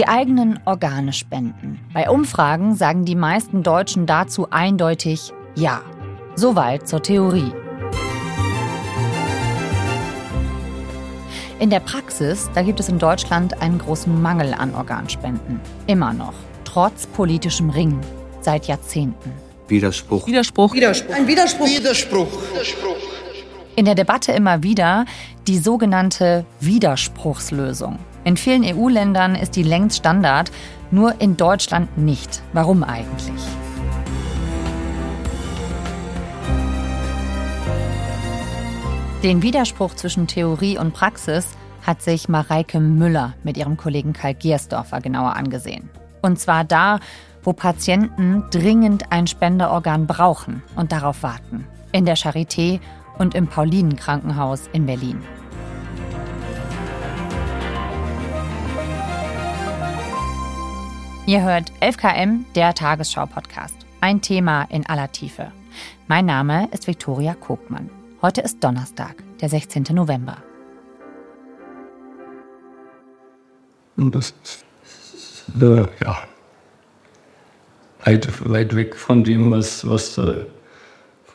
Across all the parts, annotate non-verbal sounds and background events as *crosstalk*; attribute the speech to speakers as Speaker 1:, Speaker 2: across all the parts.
Speaker 1: Die eigenen Organe spenden. Bei Umfragen sagen die meisten Deutschen dazu eindeutig Ja. Soweit zur Theorie. In der Praxis, da gibt es in Deutschland einen großen Mangel an Organspenden. Immer noch. Trotz politischem Ringen. Seit Jahrzehnten.
Speaker 2: Widerspruch.
Speaker 3: Widerspruch.
Speaker 4: Widerspruch.
Speaker 3: Ein Widerspruch.
Speaker 4: Widerspruch.
Speaker 1: In der Debatte immer wieder die sogenannte Widerspruchslösung. In vielen EU-Ländern ist die längst Standard, nur in Deutschland nicht. Warum eigentlich? Den Widerspruch zwischen Theorie und Praxis hat sich Mareike Müller mit ihrem Kollegen Karl Giersdorfer genauer angesehen. Und zwar da, wo Patienten dringend ein Spenderorgan brauchen und darauf warten. In der Charité und im Paulinen-Krankenhaus in Berlin. Ihr hört 11KM, der Tagesschau-Podcast. Ein Thema in aller Tiefe. Mein Name ist Viktoria Kogmann. Heute ist Donnerstag, der 16. November.
Speaker 5: Und das ist, äh, ja, weit, weit weg von dem, was, was äh,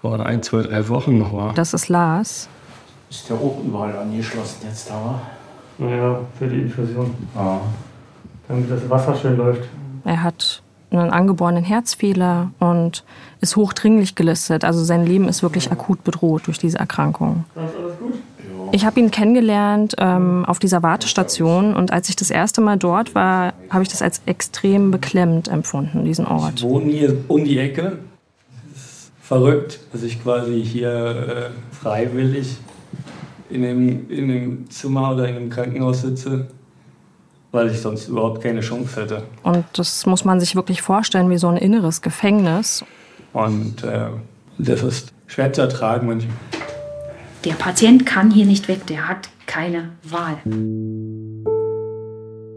Speaker 5: vor ein, zwei, drei Wochen noch war.
Speaker 3: Das ist Lars.
Speaker 6: Ist der auch überall angeschlossen jetzt da?
Speaker 7: Naja, für die Infusion.
Speaker 6: Ja.
Speaker 7: Damit das Wasser schön läuft.
Speaker 3: Er hat einen angeborenen Herzfehler und ist hochdringlich gelistet. Also sein Leben ist wirklich akut bedroht durch diese Erkrankung. Ich habe ihn kennengelernt ähm, auf dieser Wartestation und als ich das erste Mal dort war, habe ich das als extrem beklemmend empfunden, diesen
Speaker 5: Ich
Speaker 3: Ort.
Speaker 5: wohne hier um die Ecke. Verrückt, dass ich quasi hier äh, freiwillig in einem, in einem Zimmer oder in einem Krankenhaus sitze, weil ich sonst überhaupt keine Chance hätte.
Speaker 3: Und das muss man sich wirklich vorstellen wie so ein inneres Gefängnis.
Speaker 5: Und äh, das ist schwer zu ertragen manchmal.
Speaker 8: Der Patient kann hier nicht weg, der hat keine Wahl.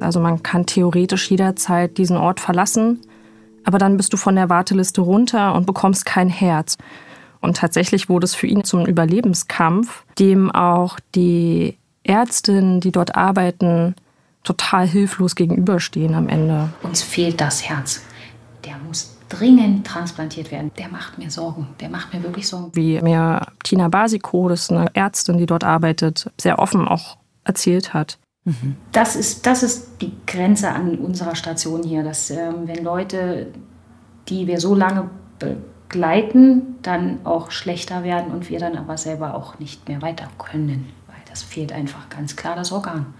Speaker 3: Also man kann theoretisch jederzeit diesen Ort verlassen, aber dann bist du von der Warteliste runter und bekommst kein Herz. Und tatsächlich wurde es für ihn zum Überlebenskampf, dem auch die Ärztinnen, die dort arbeiten, total hilflos gegenüberstehen am Ende.
Speaker 8: Uns fehlt das Herz. Der muss dringend transplantiert werden. Der macht mir Sorgen. Der macht mir wirklich Sorgen.
Speaker 3: Wie mir Tina Basico, das ist eine Ärztin, die dort arbeitet, sehr offen auch erzählt hat.
Speaker 8: Das ist, das ist die Grenze an unserer Station hier, dass ähm, wenn Leute, die wir so lange begleiten, dann auch schlechter werden und wir dann aber selber auch nicht mehr weiter können, weil das fehlt einfach ganz klar das Organ.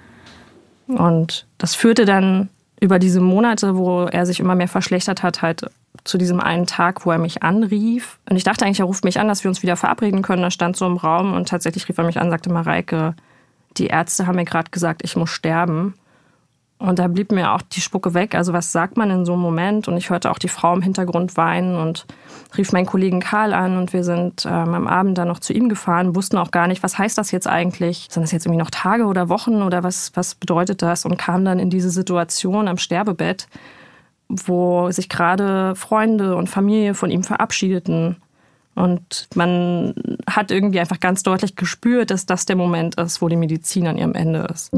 Speaker 3: Und das führte dann über diese Monate, wo er sich immer mehr verschlechtert hat, halt zu diesem einen Tag, wo er mich anrief. Und ich dachte eigentlich, er ruft mich an, dass wir uns wieder verabreden können. Er stand so im Raum und tatsächlich rief er mich an, sagte Mareike, die Ärzte haben mir gerade gesagt, ich muss sterben. Und da blieb mir auch die Spucke weg. Also was sagt man in so einem Moment? Und ich hörte auch die Frau im Hintergrund weinen und rief meinen Kollegen Karl an und wir sind ähm, am Abend dann noch zu ihm gefahren, wussten auch gar nicht, was heißt das jetzt eigentlich? Sind das jetzt irgendwie noch Tage oder Wochen oder was, was bedeutet das? Und kam dann in diese Situation am Sterbebett, wo sich gerade Freunde und Familie von ihm verabschiedeten. Und man hat irgendwie einfach ganz deutlich gespürt, dass das der Moment ist, wo die Medizin an ihrem Ende ist.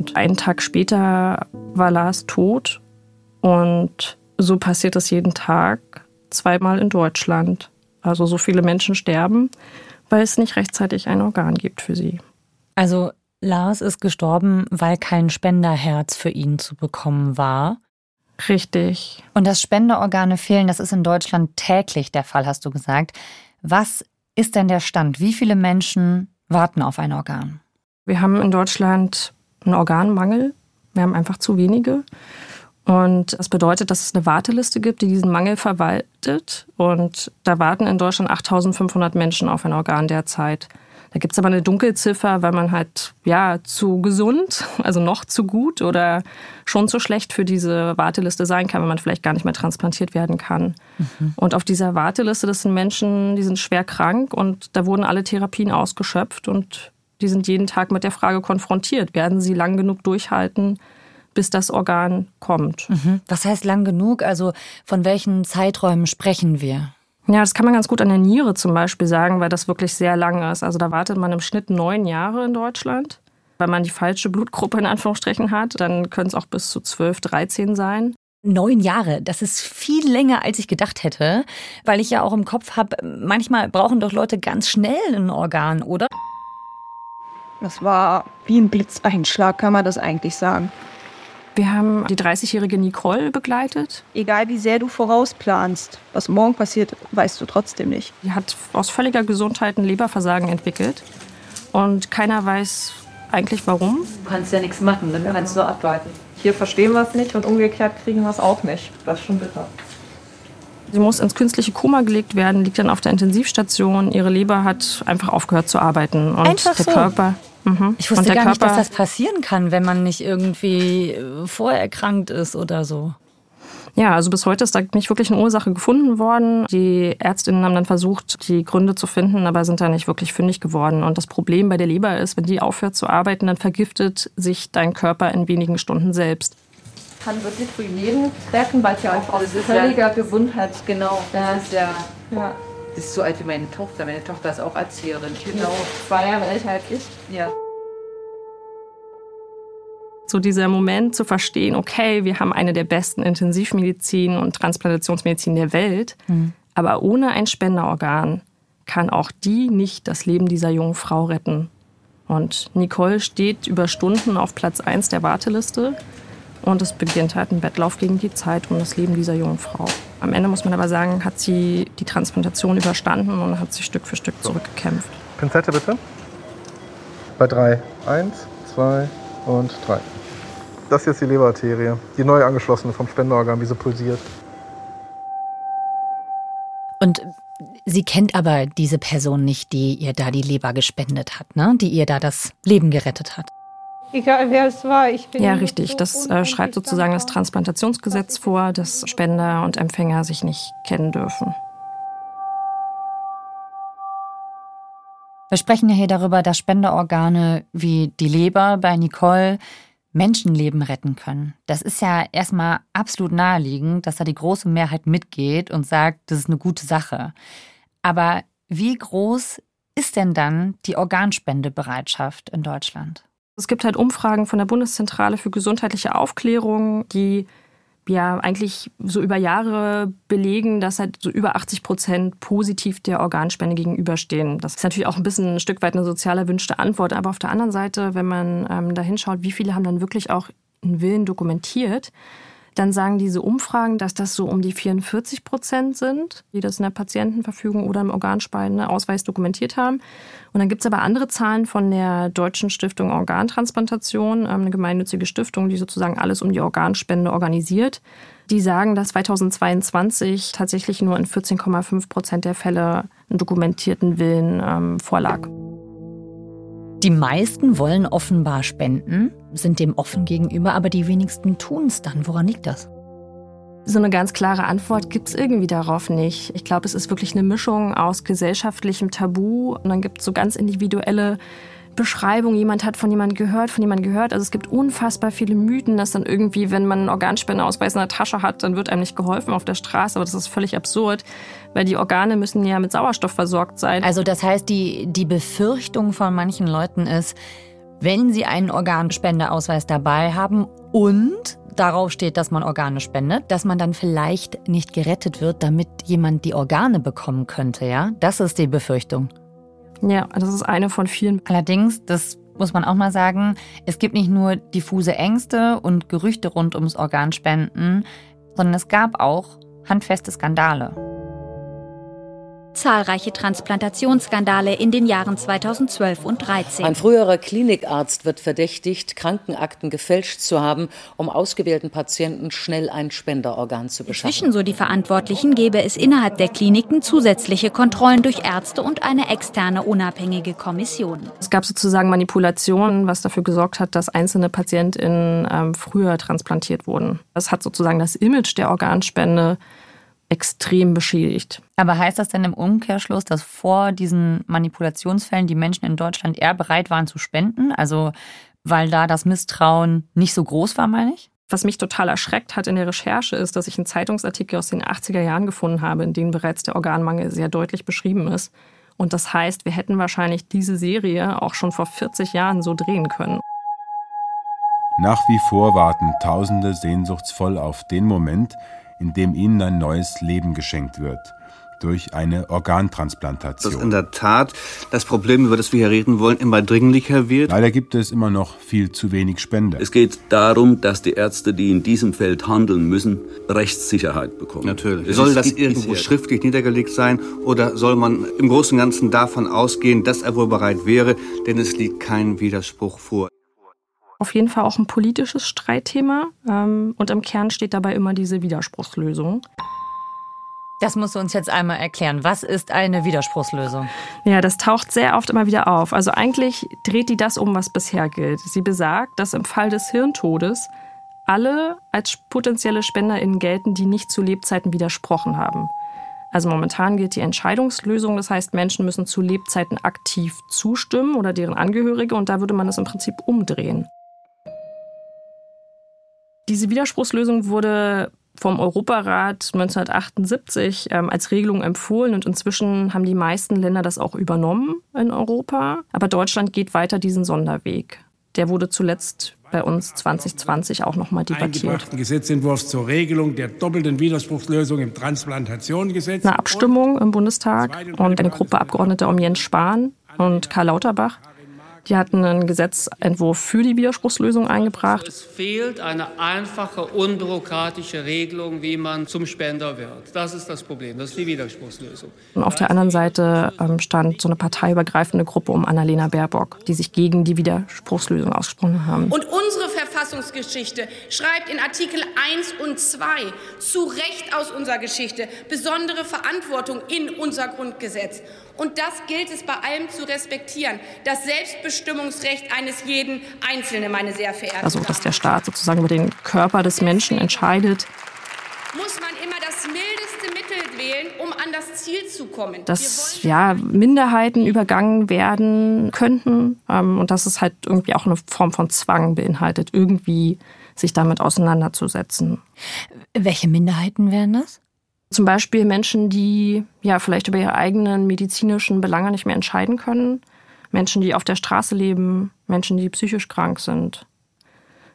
Speaker 3: Und einen Tag später war Lars tot. Und so passiert es jeden Tag, zweimal in Deutschland. Also so viele Menschen sterben, weil es nicht rechtzeitig ein Organ gibt für sie.
Speaker 1: Also Lars ist gestorben, weil kein Spenderherz für ihn zu bekommen war.
Speaker 3: Richtig.
Speaker 1: Und dass Spenderorgane fehlen, das ist in Deutschland täglich der Fall, hast du gesagt. Was ist denn der Stand? Wie viele Menschen warten auf ein Organ?
Speaker 3: Wir haben in Deutschland einen Organmangel. Wir haben einfach zu wenige. Und das bedeutet, dass es eine Warteliste gibt, die diesen Mangel verwaltet. Und da warten in Deutschland 8500 Menschen auf ein Organ derzeit. Da gibt es aber eine Dunkelziffer, weil man halt ja zu gesund, *laughs* also noch zu gut oder schon zu schlecht für diese Warteliste sein kann, wenn man vielleicht gar nicht mehr transplantiert werden kann. Mhm. Und auf dieser Warteliste, das sind Menschen, die sind schwer krank und da wurden alle Therapien ausgeschöpft und die sind jeden Tag mit der Frage konfrontiert, werden sie lang genug durchhalten, bis das Organ kommt.
Speaker 1: Mhm. Was heißt lang genug? Also von welchen Zeiträumen sprechen wir?
Speaker 3: Ja, das kann man ganz gut an der Niere zum Beispiel sagen, weil das wirklich sehr lang ist. Also da wartet man im Schnitt neun Jahre in Deutschland. Wenn man die falsche Blutgruppe in Anführungsstrichen hat, dann können es auch bis zu 12, 13 sein.
Speaker 1: Neun Jahre, das ist viel länger, als ich gedacht hätte, weil ich ja auch im Kopf habe, manchmal brauchen doch Leute ganz schnell ein Organ, oder?
Speaker 2: Das war wie ein Blitzeinschlag, kann man das eigentlich sagen.
Speaker 3: Wir haben die 30-jährige Nicole begleitet.
Speaker 2: Egal wie sehr du vorausplanst, was morgen passiert, weißt du trotzdem nicht.
Speaker 3: Die hat aus völliger Gesundheit ein Leberversagen entwickelt. Und keiner weiß eigentlich warum.
Speaker 4: Du kannst ja nichts machen, dann kannst du abwarten.
Speaker 9: Hier verstehen wir es nicht und umgekehrt kriegen wir es auch nicht. Das ist schon bitter.
Speaker 3: Sie muss ins künstliche Koma gelegt werden, liegt dann auf der Intensivstation. Ihre Leber hat einfach aufgehört zu arbeiten. Und
Speaker 1: Einfach
Speaker 3: der
Speaker 1: so?
Speaker 3: Körper. Mhm.
Speaker 1: Ich wusste gar nicht,
Speaker 3: Körper,
Speaker 1: dass das passieren kann, wenn man nicht irgendwie äh, vorerkrankt ist oder so.
Speaker 3: Ja, also bis heute ist da nicht wirklich eine Ursache gefunden worden. Die Ärztinnen haben dann versucht, die Gründe zu finden, aber sind da nicht wirklich fündig geworden. Und das Problem bei der Leber ist, wenn die aufhört zu arbeiten, dann vergiftet sich dein Körper in wenigen Stunden selbst.
Speaker 9: Kann wirklich für jeden treffen, weil es ja auch aus völliger Gesundheit.
Speaker 4: Genau, das ist ja.
Speaker 9: Ja,
Speaker 4: ist so alt wie meine Tochter. Meine Tochter ist auch Erzieherin.
Speaker 9: genau. Zwei Jahre älter als ich.
Speaker 4: Ja.
Speaker 3: So dieser Moment zu verstehen, okay, wir haben eine der besten Intensivmedizin und Transplantationsmedizin der Welt, aber ohne ein Spenderorgan kann auch die nicht das Leben dieser jungen Frau retten. Und Nicole steht über Stunden auf Platz 1 der Warteliste und es beginnt halt ein Wettlauf gegen die Zeit um das Leben dieser jungen Frau. Am Ende muss man aber sagen, hat sie die Transplantation überstanden und hat sich Stück für Stück zurückgekämpft.
Speaker 10: Pinzette bitte. Bei drei. Eins, zwei und drei. Das hier ist die Leberarterie. Die neu angeschlossene vom Spenderorgan, wie sie pulsiert.
Speaker 1: Und sie kennt aber diese Person nicht, die ihr da die Leber gespendet hat, ne? die ihr da das Leben gerettet hat.
Speaker 9: Egal wer es war, ich bin.
Speaker 3: Ja, richtig. Das äh, schreibt sozusagen das Transplantationsgesetz vor, dass Spender und Empfänger sich nicht kennen dürfen.
Speaker 1: Wir sprechen ja hier darüber, dass Spenderorgane wie die Leber bei Nicole Menschenleben retten können. Das ist ja erstmal absolut naheliegend, dass da die große Mehrheit mitgeht und sagt, das ist eine gute Sache. Aber wie groß ist denn dann die Organspendebereitschaft in Deutschland?
Speaker 3: Es gibt halt Umfragen von der Bundeszentrale für gesundheitliche Aufklärung, die ja eigentlich so über Jahre belegen, dass halt so über 80 Prozent positiv der Organspende gegenüberstehen. Das ist natürlich auch ein bisschen ein Stück weit eine sozial erwünschte Antwort. Aber auf der anderen Seite, wenn man ähm, da hinschaut, wie viele haben dann wirklich auch einen Willen dokumentiert, dann sagen diese Umfragen, dass das so um die 44 Prozent sind, die das in der Patientenverfügung oder im Organspendeausweis dokumentiert haben. Und dann gibt es aber andere Zahlen von der Deutschen Stiftung Organtransplantation, ähm, eine gemeinnützige Stiftung, die sozusagen alles um die Organspende organisiert. Die sagen, dass 2022 tatsächlich nur in 14,5 Prozent der Fälle einen dokumentierten Willen ähm, vorlag.
Speaker 1: Die meisten wollen offenbar spenden, sind dem offen gegenüber, aber die wenigsten tun es dann. Woran liegt das?
Speaker 3: So eine ganz klare Antwort gibt es irgendwie darauf nicht. Ich glaube, es ist wirklich eine Mischung aus gesellschaftlichem Tabu und dann gibt es so ganz individuelle Beschreibungen. Jemand hat von jemandem gehört, von jemandem gehört. Also es gibt unfassbar viele Mythen, dass dann irgendwie, wenn man einen Organspendeausweis in der Tasche hat, dann wird einem nicht geholfen auf der Straße. Aber das ist völlig absurd, weil die Organe müssen ja mit Sauerstoff versorgt sein.
Speaker 1: Also das heißt, die, die Befürchtung von manchen Leuten ist, wenn sie einen Organspendeausweis dabei haben und darauf steht, dass man Organe spendet, dass man dann vielleicht nicht gerettet wird, damit jemand die Organe bekommen könnte, ja? Das ist die Befürchtung.
Speaker 3: Ja, das ist eine von vielen.
Speaker 1: Allerdings, das muss man auch mal sagen, es gibt nicht nur diffuse Ängste und Gerüchte rund ums Organspenden, sondern es gab auch handfeste Skandale.
Speaker 11: Zahlreiche Transplantationsskandale in den Jahren 2012 und 2013.
Speaker 12: Ein früherer Klinikarzt wird verdächtigt, Krankenakten gefälscht zu haben, um ausgewählten Patienten schnell ein Spenderorgan zu beschaffen.
Speaker 11: Inzwischen, so die Verantwortlichen, gäbe es innerhalb der Kliniken zusätzliche Kontrollen durch Ärzte und eine externe unabhängige Kommission.
Speaker 3: Es gab sozusagen Manipulationen, was dafür gesorgt hat, dass einzelne PatientInnen ähm, früher transplantiert wurden. Das hat sozusagen das Image der Organspende extrem beschädigt.
Speaker 1: Aber heißt das denn im Umkehrschluss, dass vor diesen Manipulationsfällen die Menschen in Deutschland eher bereit waren zu spenden? Also weil da das Misstrauen nicht so groß war, meine ich?
Speaker 3: Was mich total erschreckt hat in der Recherche ist, dass ich einen Zeitungsartikel aus den 80er Jahren gefunden habe, in dem bereits der Organmangel sehr deutlich beschrieben ist. Und das heißt, wir hätten wahrscheinlich diese Serie auch schon vor 40 Jahren so drehen können.
Speaker 13: Nach wie vor warten Tausende sehnsuchtsvoll auf den Moment, in dem ihnen ein neues Leben geschenkt wird durch eine Organtransplantation.
Speaker 14: Dass in der Tat das Problem, über das wir hier reden wollen, immer dringlicher wird.
Speaker 13: Leider gibt es immer noch viel zu wenig Spender.
Speaker 15: Es geht darum, dass die Ärzte, die in diesem Feld handeln müssen, Rechtssicherheit bekommen.
Speaker 14: Natürlich.
Speaker 15: Das
Speaker 14: soll das irgendwo schriftlich niedergelegt sein oder soll man im Großen und Ganzen davon ausgehen, dass er wohl bereit wäre, denn es liegt kein Widerspruch vor.
Speaker 3: Auf jeden Fall auch ein politisches Streitthema ähm, und im Kern steht dabei immer diese Widerspruchslösung.
Speaker 1: Das musst du uns jetzt einmal erklären. Was ist eine Widerspruchslösung?
Speaker 3: Ja, das taucht sehr oft immer wieder auf. Also eigentlich dreht die das um, was bisher gilt. Sie besagt, dass im Fall des Hirntodes alle als potenzielle SpenderInnen gelten, die nicht zu Lebzeiten widersprochen haben. Also momentan gilt die Entscheidungslösung, das heißt, Menschen müssen zu Lebzeiten aktiv zustimmen oder deren Angehörige und da würde man das im Prinzip umdrehen. Diese Widerspruchslösung wurde vom Europarat 1978 ähm, als Regelung empfohlen und inzwischen haben die meisten Länder das auch übernommen in Europa. Aber Deutschland geht weiter diesen Sonderweg. Der wurde zuletzt bei uns 2020 auch nochmal debattiert.
Speaker 16: Eingebrachten Gesetzentwurf zur Regelung der doppelten Widerspruchslösung im Transplantationgesetz.
Speaker 3: Eine Abstimmung im Bundestag und eine Gruppe Abgeordneter um Jens Spahn und Karl Lauterbach die hatten einen Gesetzentwurf für die Widerspruchslösung eingebracht.
Speaker 17: Es fehlt eine einfache, unbürokratische Regelung, wie man zum Spender wird. Das ist das Problem, das ist die Widerspruchslösung.
Speaker 3: Und auf der anderen Seite ähm, stand so eine parteiübergreifende Gruppe um Annalena Baerbock, die sich gegen die Widerspruchslösung ausgesprochen haben.
Speaker 18: Und unsere Verfassungsgeschichte schreibt in Artikel 1 und 2 zu Recht aus unserer Geschichte besondere Verantwortung in unser Grundgesetz. Und das gilt es bei allem zu respektieren. Das Selbstbestimmungsrecht eines jeden Einzelnen, meine sehr verehrten
Speaker 3: Also, dass der Staat sozusagen über den Körper des Menschen entscheidet.
Speaker 18: Muss man immer das mildeste Mittel wählen, um an das Ziel zu kommen.
Speaker 3: Dass ja, Minderheiten übergangen werden könnten ähm, und dass es halt irgendwie auch eine Form von Zwang beinhaltet, irgendwie sich damit auseinanderzusetzen.
Speaker 1: Welche Minderheiten wären das?
Speaker 3: Zum Beispiel Menschen, die ja vielleicht über ihre eigenen medizinischen Belange nicht mehr entscheiden können. Menschen, die auf der Straße leben, Menschen, die psychisch krank sind.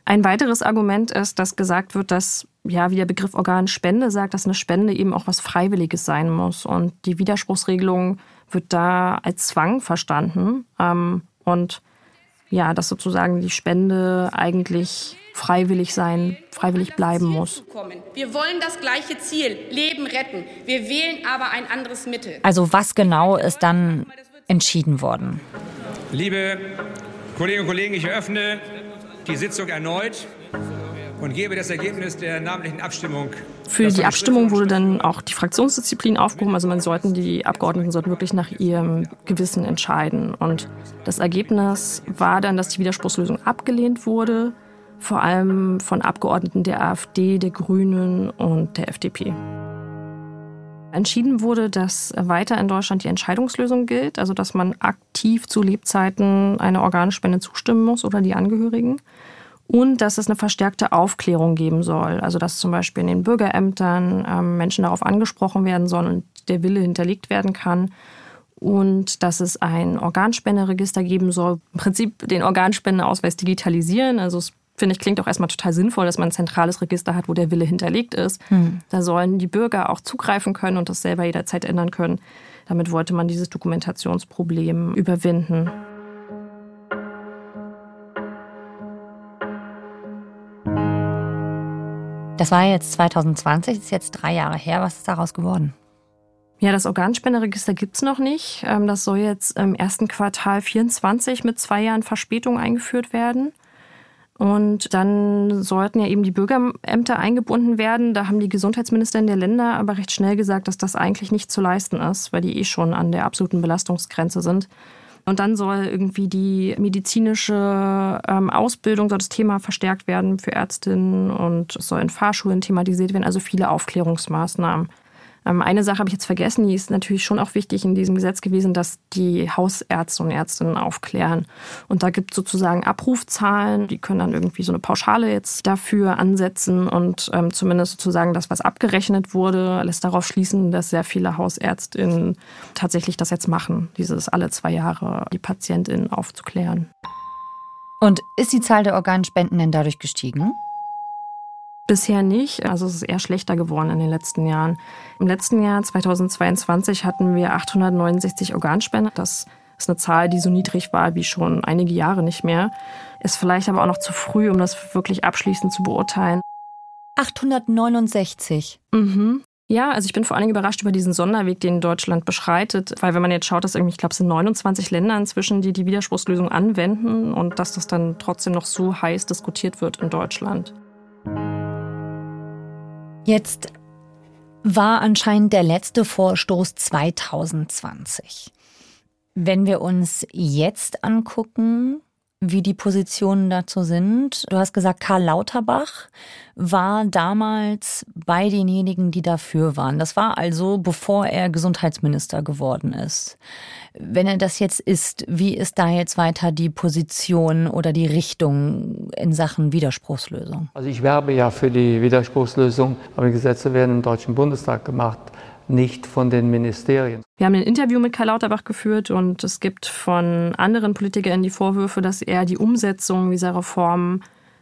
Speaker 3: Ein weiteres Argument ist, dass gesagt wird, dass, ja, wie der Begriff Organspende sagt, dass eine Spende eben auch was Freiwilliges sein muss. Und die Widerspruchsregelung wird da als Zwang verstanden. Ähm, und ja, dass sozusagen die Spende eigentlich freiwillig sein, freiwillig bleiben muss.
Speaker 18: Wir wollen das gleiche Ziel, Leben retten. Wir wählen aber ein anderes Mittel.
Speaker 1: Also was genau ist dann entschieden worden?
Speaker 19: Liebe Kolleginnen und Kollegen, ich eröffne die Sitzung erneut und gebe das Ergebnis der namentlichen Abstimmung.
Speaker 3: Für die Abstimmung wurde dann auch die Fraktionsdisziplin aufgehoben. Also man sollten die Abgeordneten sollten wirklich nach ihrem Gewissen entscheiden. Und das Ergebnis war dann, dass die Widerspruchslösung abgelehnt wurde vor allem von Abgeordneten der AfD, der Grünen und der FDP. Entschieden wurde, dass weiter in Deutschland die Entscheidungslösung gilt, also dass man aktiv zu Lebzeiten einer Organspende zustimmen muss oder die Angehörigen. Und dass es eine verstärkte Aufklärung geben soll. Also dass zum Beispiel in den Bürgerämtern ähm, Menschen darauf angesprochen werden sollen und der Wille hinterlegt werden kann. Und dass es ein Organspenderegister geben soll. Im Prinzip den Organspendeausweis digitalisieren. Also es finde ich, klingt auch erstmal total sinnvoll, dass man ein zentrales Register hat, wo der Wille hinterlegt ist. Hm. Da sollen die Bürger auch zugreifen können und das selber jederzeit ändern können. Damit wollte man dieses Dokumentationsproblem überwinden.
Speaker 1: Das war jetzt 2020, ist jetzt drei Jahre her. Was ist daraus geworden?
Speaker 3: Ja, das Organspenderegister gibt es noch nicht. Ähm, das soll jetzt im ersten Quartal 24 mit zwei Jahren Verspätung eingeführt werden. Und dann sollten ja eben die Bürgerämter eingebunden werden. Da haben die Gesundheitsministerinnen der Länder aber recht schnell gesagt, dass das eigentlich nicht zu leisten ist, weil die eh schon an der absoluten Belastungsgrenze sind. Und dann soll irgendwie die medizinische ähm, Ausbildung, soll das Thema verstärkt werden für Ärztinnen und es soll in Fahrschulen thematisiert werden, also viele Aufklärungsmaßnahmen. Ähm, eine Sache habe ich jetzt vergessen, die ist natürlich schon auch wichtig in diesem Gesetz gewesen, dass die Hausärzte und Ärztinnen aufklären. Und da gibt es sozusagen Abrufzahlen, die können dann irgendwie so eine Pauschale jetzt dafür ansetzen und ähm, zumindest sozusagen das, was abgerechnet wurde, lässt darauf schließen, dass sehr viele Hausärztinnen tatsächlich das jetzt machen, dieses alle zwei Jahre die Patientinnen aufzuklären.
Speaker 1: Und ist die Zahl der Organspenden denn dadurch gestiegen?
Speaker 3: Bisher nicht. Also es ist eher schlechter geworden in den letzten Jahren. Im letzten Jahr, 2022, hatten wir 869 Organspender. Das ist eine Zahl, die so niedrig war wie schon einige Jahre nicht mehr. Ist vielleicht aber auch noch zu früh, um das wirklich abschließend zu beurteilen.
Speaker 1: 869.
Speaker 3: Mhm. Ja, also ich bin vor allem überrascht über diesen Sonderweg, den Deutschland beschreitet, weil wenn man jetzt schaut, dass irgendwie, ich glaube, es sind 29 Länder inzwischen, die die Widerspruchslösung anwenden und dass das dann trotzdem noch so heiß diskutiert wird in Deutschland.
Speaker 1: Jetzt war anscheinend der letzte Vorstoß 2020. Wenn wir uns jetzt angucken, wie die Positionen dazu sind. Du hast gesagt, Karl Lauterbach war damals bei denjenigen, die dafür waren. Das war also, bevor er Gesundheitsminister geworden ist. Wenn er das jetzt ist, wie ist da jetzt weiter die Position oder die Richtung in Sachen Widerspruchslösung?
Speaker 5: Also ich werbe ja für die Widerspruchslösung, aber die Gesetze werden im Deutschen Bundestag gemacht nicht von den Ministerien.
Speaker 3: Wir haben ein Interview mit Karl Lauterbach geführt und es gibt von anderen Politikern die Vorwürfe, dass er die Umsetzung dieser Reform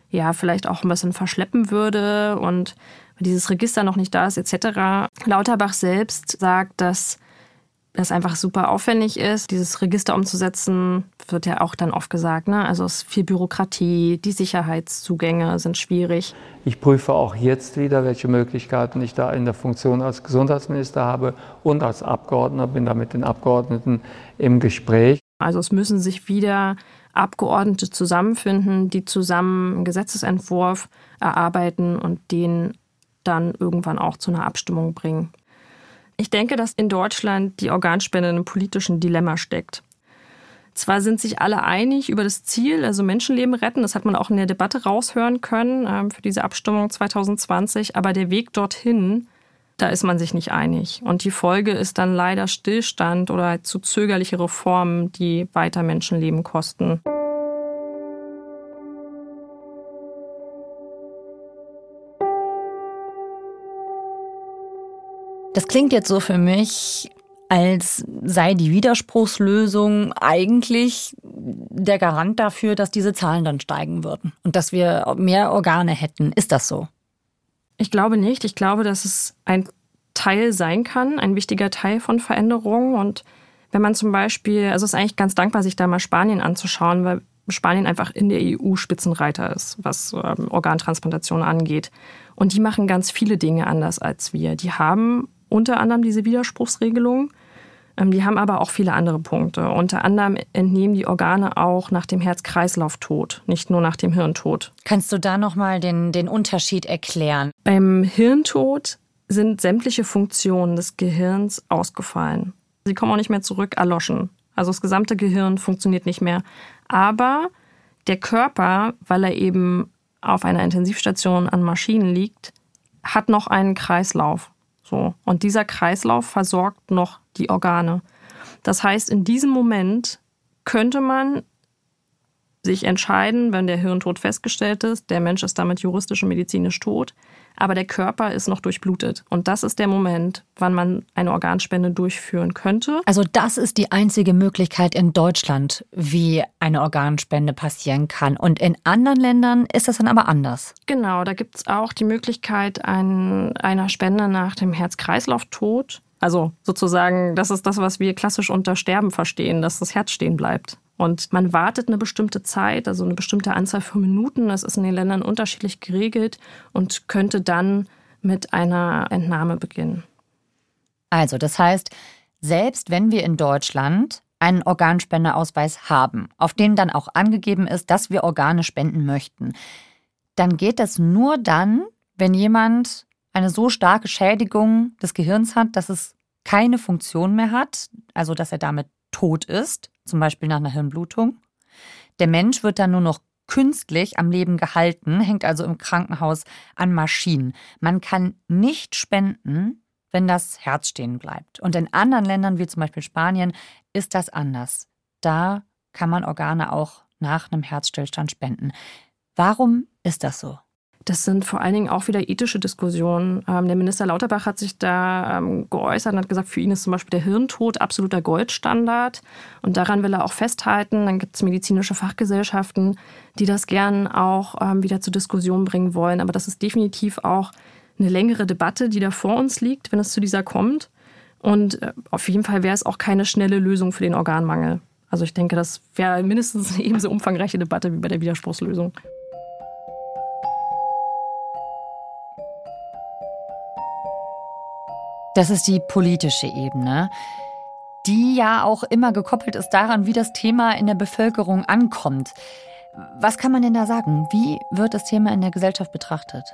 Speaker 3: ja vielleicht auch ein bisschen verschleppen würde und dieses Register noch nicht da ist etc. Lauterbach selbst sagt, dass das einfach super aufwendig ist, dieses Register umzusetzen, wird ja auch dann oft gesagt. Ne? Also es ist viel Bürokratie, die Sicherheitszugänge sind schwierig.
Speaker 5: Ich prüfe auch jetzt wieder, welche Möglichkeiten ich da in der Funktion als Gesundheitsminister habe und als Abgeordneter bin da mit den Abgeordneten im Gespräch.
Speaker 3: Also es müssen sich wieder Abgeordnete zusammenfinden, die zusammen einen Gesetzesentwurf erarbeiten und den dann irgendwann auch zu einer Abstimmung bringen. Ich denke, dass in Deutschland die Organspende in einem politischen Dilemma steckt. Zwar sind sich alle einig über das Ziel, also Menschenleben retten, das hat man auch in der Debatte raushören können äh, für diese Abstimmung 2020, aber der Weg dorthin, da ist man sich nicht einig. Und die Folge ist dann leider Stillstand oder zu zögerliche Reformen, die weiter Menschenleben kosten.
Speaker 1: Das klingt jetzt so für mich, als sei die Widerspruchslösung eigentlich der Garant dafür, dass diese Zahlen dann steigen würden und dass wir mehr Organe hätten. Ist das so?
Speaker 3: Ich glaube nicht. Ich glaube, dass es ein Teil sein kann, ein wichtiger Teil von Veränderungen. Und wenn man zum Beispiel, also es ist eigentlich ganz dankbar, sich da mal Spanien anzuschauen, weil Spanien einfach in der EU Spitzenreiter ist, was ähm, Organtransplantation angeht. Und die machen ganz viele Dinge anders als wir. Die haben unter anderem diese Widerspruchsregelung. Ähm, die haben aber auch viele andere Punkte. Unter anderem entnehmen die Organe auch nach dem Herz-Kreislauf-Tod, nicht nur nach dem Hirntod.
Speaker 1: Kannst du da nochmal den, den Unterschied erklären?
Speaker 3: Beim Hirntod sind sämtliche Funktionen des Gehirns ausgefallen. Sie kommen auch nicht mehr zurück, erloschen. Also das gesamte Gehirn funktioniert nicht mehr. Aber der Körper, weil er eben auf einer Intensivstation an Maschinen liegt, hat noch einen Kreislauf. So. Und dieser Kreislauf versorgt noch die Organe. Das heißt, in diesem Moment könnte man sich entscheiden, wenn der Hirntod festgestellt ist, der Mensch ist damit juristisch und medizinisch tot, aber der Körper ist noch durchblutet. Und das ist der Moment, wann man eine Organspende durchführen könnte.
Speaker 1: Also das ist die einzige Möglichkeit in Deutschland, wie eine Organspende passieren kann. Und in anderen Ländern ist das dann aber anders.
Speaker 3: Genau, da gibt es auch die Möglichkeit ein, einer Spende nach dem Herz-Kreislauf-Tod. Also sozusagen, das ist das, was wir klassisch unter Sterben verstehen, dass das Herz stehen bleibt. Und man wartet eine bestimmte Zeit, also eine bestimmte Anzahl von Minuten. Das ist in den Ländern unterschiedlich geregelt und könnte dann mit einer Entnahme beginnen.
Speaker 1: Also, das heißt, selbst wenn wir in Deutschland einen Organspendeausweis haben, auf dem dann auch angegeben ist, dass wir Organe spenden möchten, dann geht das nur dann, wenn jemand eine so starke Schädigung des Gehirns hat, dass es keine Funktion mehr hat, also dass er damit tot ist, zum Beispiel nach einer Hirnblutung. Der Mensch wird dann nur noch künstlich am Leben gehalten, hängt also im Krankenhaus an Maschinen. Man kann nicht spenden, wenn das Herz stehen bleibt. Und in anderen Ländern, wie zum Beispiel Spanien, ist das anders. Da kann man Organe auch nach einem Herzstillstand spenden. Warum ist das so?
Speaker 3: Das sind vor allen Dingen auch wieder ethische Diskussionen. Ähm, der Minister Lauterbach hat sich da ähm, geäußert und hat gesagt, für ihn ist zum Beispiel der Hirntod absoluter Goldstandard. Und daran will er auch festhalten. Dann gibt es medizinische Fachgesellschaften, die das gern auch ähm, wieder zur Diskussion bringen wollen. Aber das ist definitiv auch eine längere Debatte, die da vor uns liegt, wenn es zu dieser kommt. Und äh, auf jeden Fall wäre es auch keine schnelle Lösung für den Organmangel. Also ich denke, das wäre mindestens eine ebenso umfangreiche Debatte wie bei der Widerspruchslösung.
Speaker 1: Das ist die politische Ebene, die ja auch immer gekoppelt ist daran, wie das Thema in der Bevölkerung ankommt. Was kann man denn da sagen? Wie wird das Thema in der Gesellschaft betrachtet?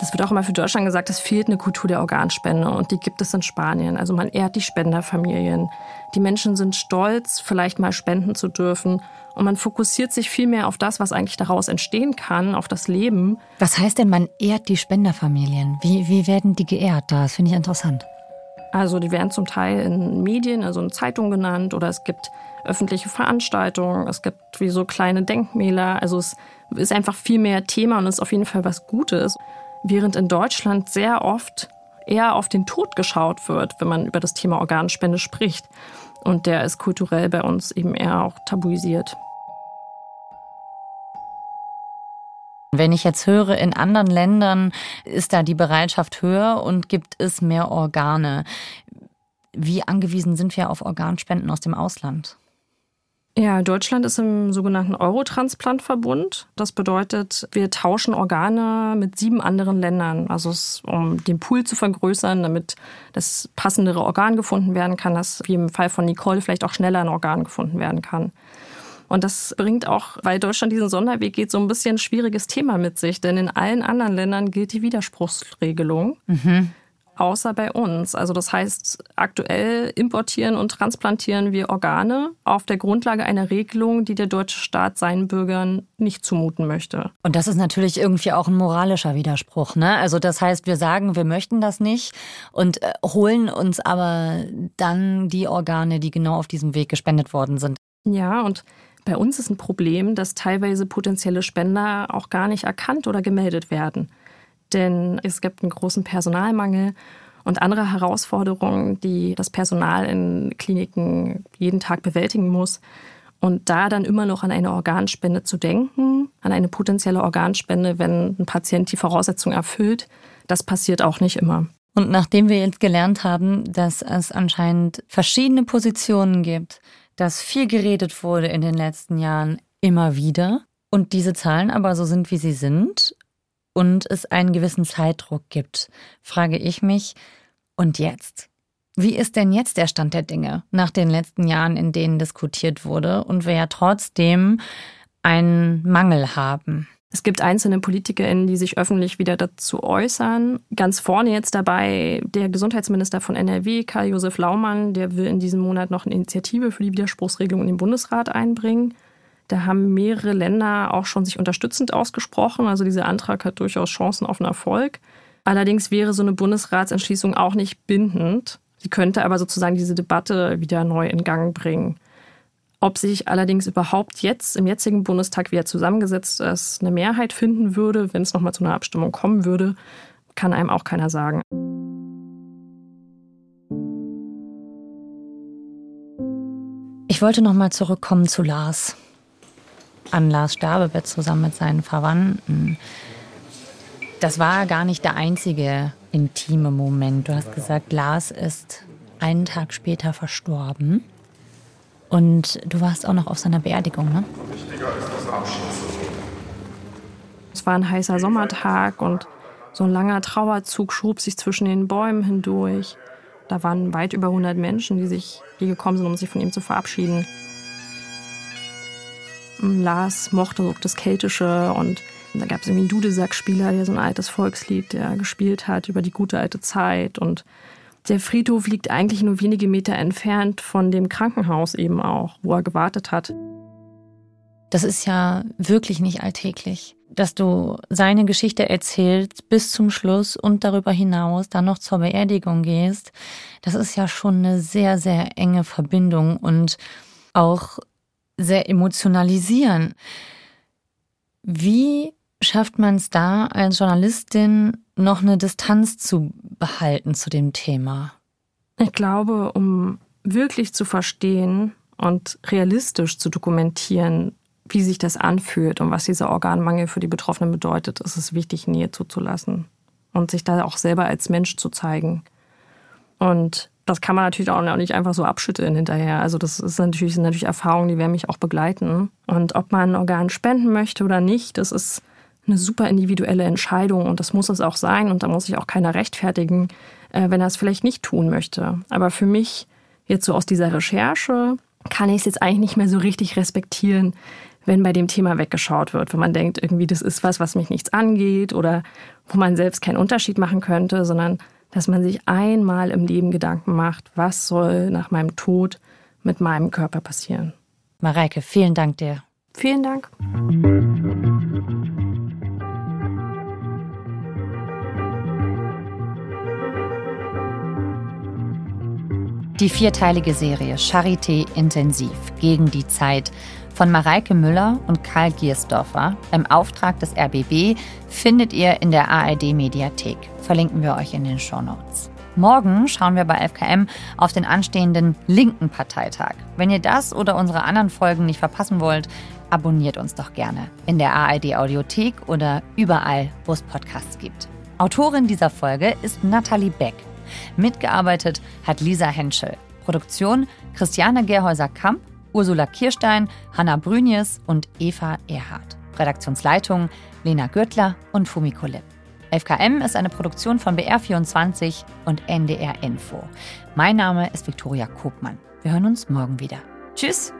Speaker 3: Das wird auch immer für Deutschland gesagt, es fehlt eine Kultur der Organspende und die gibt es in Spanien. Also man ehrt die Spenderfamilien. Die Menschen sind stolz, vielleicht mal spenden zu dürfen und man fokussiert sich viel mehr auf das, was eigentlich daraus entstehen kann, auf das Leben.
Speaker 1: Was heißt denn, man ehrt die Spenderfamilien? Wie, wie werden die geehrt? Das finde ich interessant.
Speaker 3: Also die werden zum Teil in Medien, also in Zeitungen genannt oder es gibt öffentliche Veranstaltungen, es gibt wie so kleine Denkmäler. Also es ist einfach viel mehr Thema und ist auf jeden Fall was Gutes während in Deutschland sehr oft eher auf den Tod geschaut wird, wenn man über das Thema Organspende spricht. Und der ist kulturell bei uns eben eher auch tabuisiert.
Speaker 1: Wenn ich jetzt höre, in anderen Ländern ist da die Bereitschaft höher und gibt es mehr Organe. Wie angewiesen sind wir auf Organspenden aus dem Ausland?
Speaker 3: Ja, Deutschland ist im sogenannten Eurotransplantverbund. Das bedeutet, wir tauschen Organe mit sieben anderen Ländern. Also um den Pool zu vergrößern, damit das passendere Organ gefunden werden kann, dass wie im Fall von Nicole vielleicht auch schneller ein Organ gefunden werden kann. Und das bringt auch, weil Deutschland diesen Sonderweg geht, so ein bisschen ein schwieriges Thema mit sich. Denn in allen anderen Ländern gilt die Widerspruchsregelung. Mhm außer bei uns. Also das heißt, aktuell importieren und transplantieren wir Organe auf der Grundlage einer Regelung, die der deutsche Staat seinen Bürgern nicht zumuten möchte.
Speaker 1: Und das ist natürlich irgendwie auch ein moralischer Widerspruch. Ne? Also das heißt, wir sagen, wir möchten das nicht und äh, holen uns aber dann die Organe, die genau auf diesem Weg gespendet worden sind.
Speaker 3: Ja, und bei uns ist ein Problem, dass teilweise potenzielle Spender auch gar nicht erkannt oder gemeldet werden denn es gibt einen großen Personalmangel und andere Herausforderungen, die das Personal in Kliniken jeden Tag bewältigen muss. Und da dann immer noch an eine Organspende zu denken, an eine potenzielle Organspende, wenn ein Patient die Voraussetzungen erfüllt, das passiert auch nicht immer.
Speaker 1: Und nachdem wir jetzt gelernt haben, dass es anscheinend verschiedene Positionen gibt, dass viel geredet wurde in den letzten Jahren immer wieder und diese Zahlen aber so sind, wie sie sind und es einen gewissen Zeitdruck gibt, frage ich mich, und jetzt? Wie ist denn jetzt der Stand der Dinge nach den letzten Jahren, in denen diskutiert wurde und wir ja trotzdem einen Mangel haben?
Speaker 3: Es gibt einzelne PolitikerInnen, die sich öffentlich wieder dazu äußern. Ganz vorne jetzt dabei der Gesundheitsminister von NRW, Karl-Josef Laumann, der will in diesem Monat noch eine Initiative für die Widerspruchsregelung in den Bundesrat einbringen. Da haben mehrere Länder auch schon sich unterstützend ausgesprochen. Also dieser Antrag hat durchaus Chancen auf einen Erfolg. Allerdings wäre so eine Bundesratsentschließung auch nicht bindend. Sie könnte aber sozusagen diese Debatte wieder neu in Gang bringen. Ob sich allerdings überhaupt jetzt im jetzigen Bundestag wieder zusammengesetzt ist, eine Mehrheit finden würde, wenn es nochmal zu einer Abstimmung kommen würde, kann einem auch keiner sagen.
Speaker 1: Ich wollte nochmal zurückkommen zu Lars an Lars Sterbebett zusammen mit seinen Verwandten. Das war gar nicht der einzige intime Moment. Du hast gesagt, Lars ist einen Tag später verstorben. Und du warst auch noch auf seiner Beerdigung, ne?
Speaker 3: Es war ein heißer Sommertag und so ein langer Trauerzug schob sich zwischen den Bäumen hindurch. Da waren weit über 100 Menschen, die sich hier gekommen sind, um sich von ihm zu verabschieden. Lars mochte so das Keltische und da gab es irgendwie einen Dudelsackspieler, der so ein altes Volkslied, der gespielt hat über die gute alte Zeit und der Friedhof liegt eigentlich nur wenige Meter entfernt von dem Krankenhaus eben auch, wo er gewartet hat.
Speaker 1: Das ist ja wirklich nicht alltäglich, dass du seine Geschichte erzählst bis zum Schluss und darüber hinaus dann noch zur Beerdigung gehst. Das ist ja schon eine sehr, sehr enge Verbindung und auch sehr emotionalisieren. Wie schafft man es da als Journalistin noch eine Distanz zu behalten zu dem Thema?
Speaker 3: Ich glaube, um wirklich zu verstehen und realistisch zu dokumentieren, wie sich das anfühlt und was dieser Organmangel für die Betroffenen bedeutet, ist es wichtig, Nähe zuzulassen und sich da auch selber als Mensch zu zeigen. Und das kann man natürlich auch nicht einfach so abschütteln hinterher. Also das ist natürlich, sind natürlich Erfahrungen, die werden mich auch begleiten. Und ob man ein Organ spenden möchte oder nicht, das ist eine super individuelle Entscheidung und das muss es auch sein. Und da muss sich auch keiner rechtfertigen, äh, wenn er es vielleicht nicht tun möchte. Aber für mich, jetzt so aus dieser Recherche, kann ich es jetzt eigentlich nicht mehr so richtig respektieren, wenn bei dem Thema weggeschaut wird, wenn man denkt, irgendwie das ist was, was mich nichts angeht oder wo man selbst keinen Unterschied machen könnte, sondern dass man sich einmal im Leben Gedanken macht, was soll nach meinem Tod mit meinem Körper passieren.
Speaker 1: Mareike, vielen Dank dir.
Speaker 3: Vielen Dank.
Speaker 1: Die vierteilige Serie Charité Intensiv gegen die Zeit von Mareike Müller und Karl Giersdorfer im Auftrag des RBB findet ihr in der ARD Mediathek. Verlinken wir euch in den Show Notes. Morgen schauen wir bei FKM auf den anstehenden linken Parteitag. Wenn ihr das oder unsere anderen Folgen nicht verpassen wollt, abonniert uns doch gerne in der ARD Audiothek oder überall, wo es Podcasts gibt. Autorin dieser Folge ist Nathalie Beck. Mitgearbeitet hat Lisa Henschel. Produktion Christiane Gerhäuser-Kamp, Ursula Kirstein, Hanna Brünjes und Eva Erhardt. Redaktionsleitung Lena Gürtler und Fumiko Lipp. FKM ist eine Produktion von BR24 und NDR Info. Mein Name ist Viktoria Kopmann. Wir hören uns morgen wieder. Tschüss!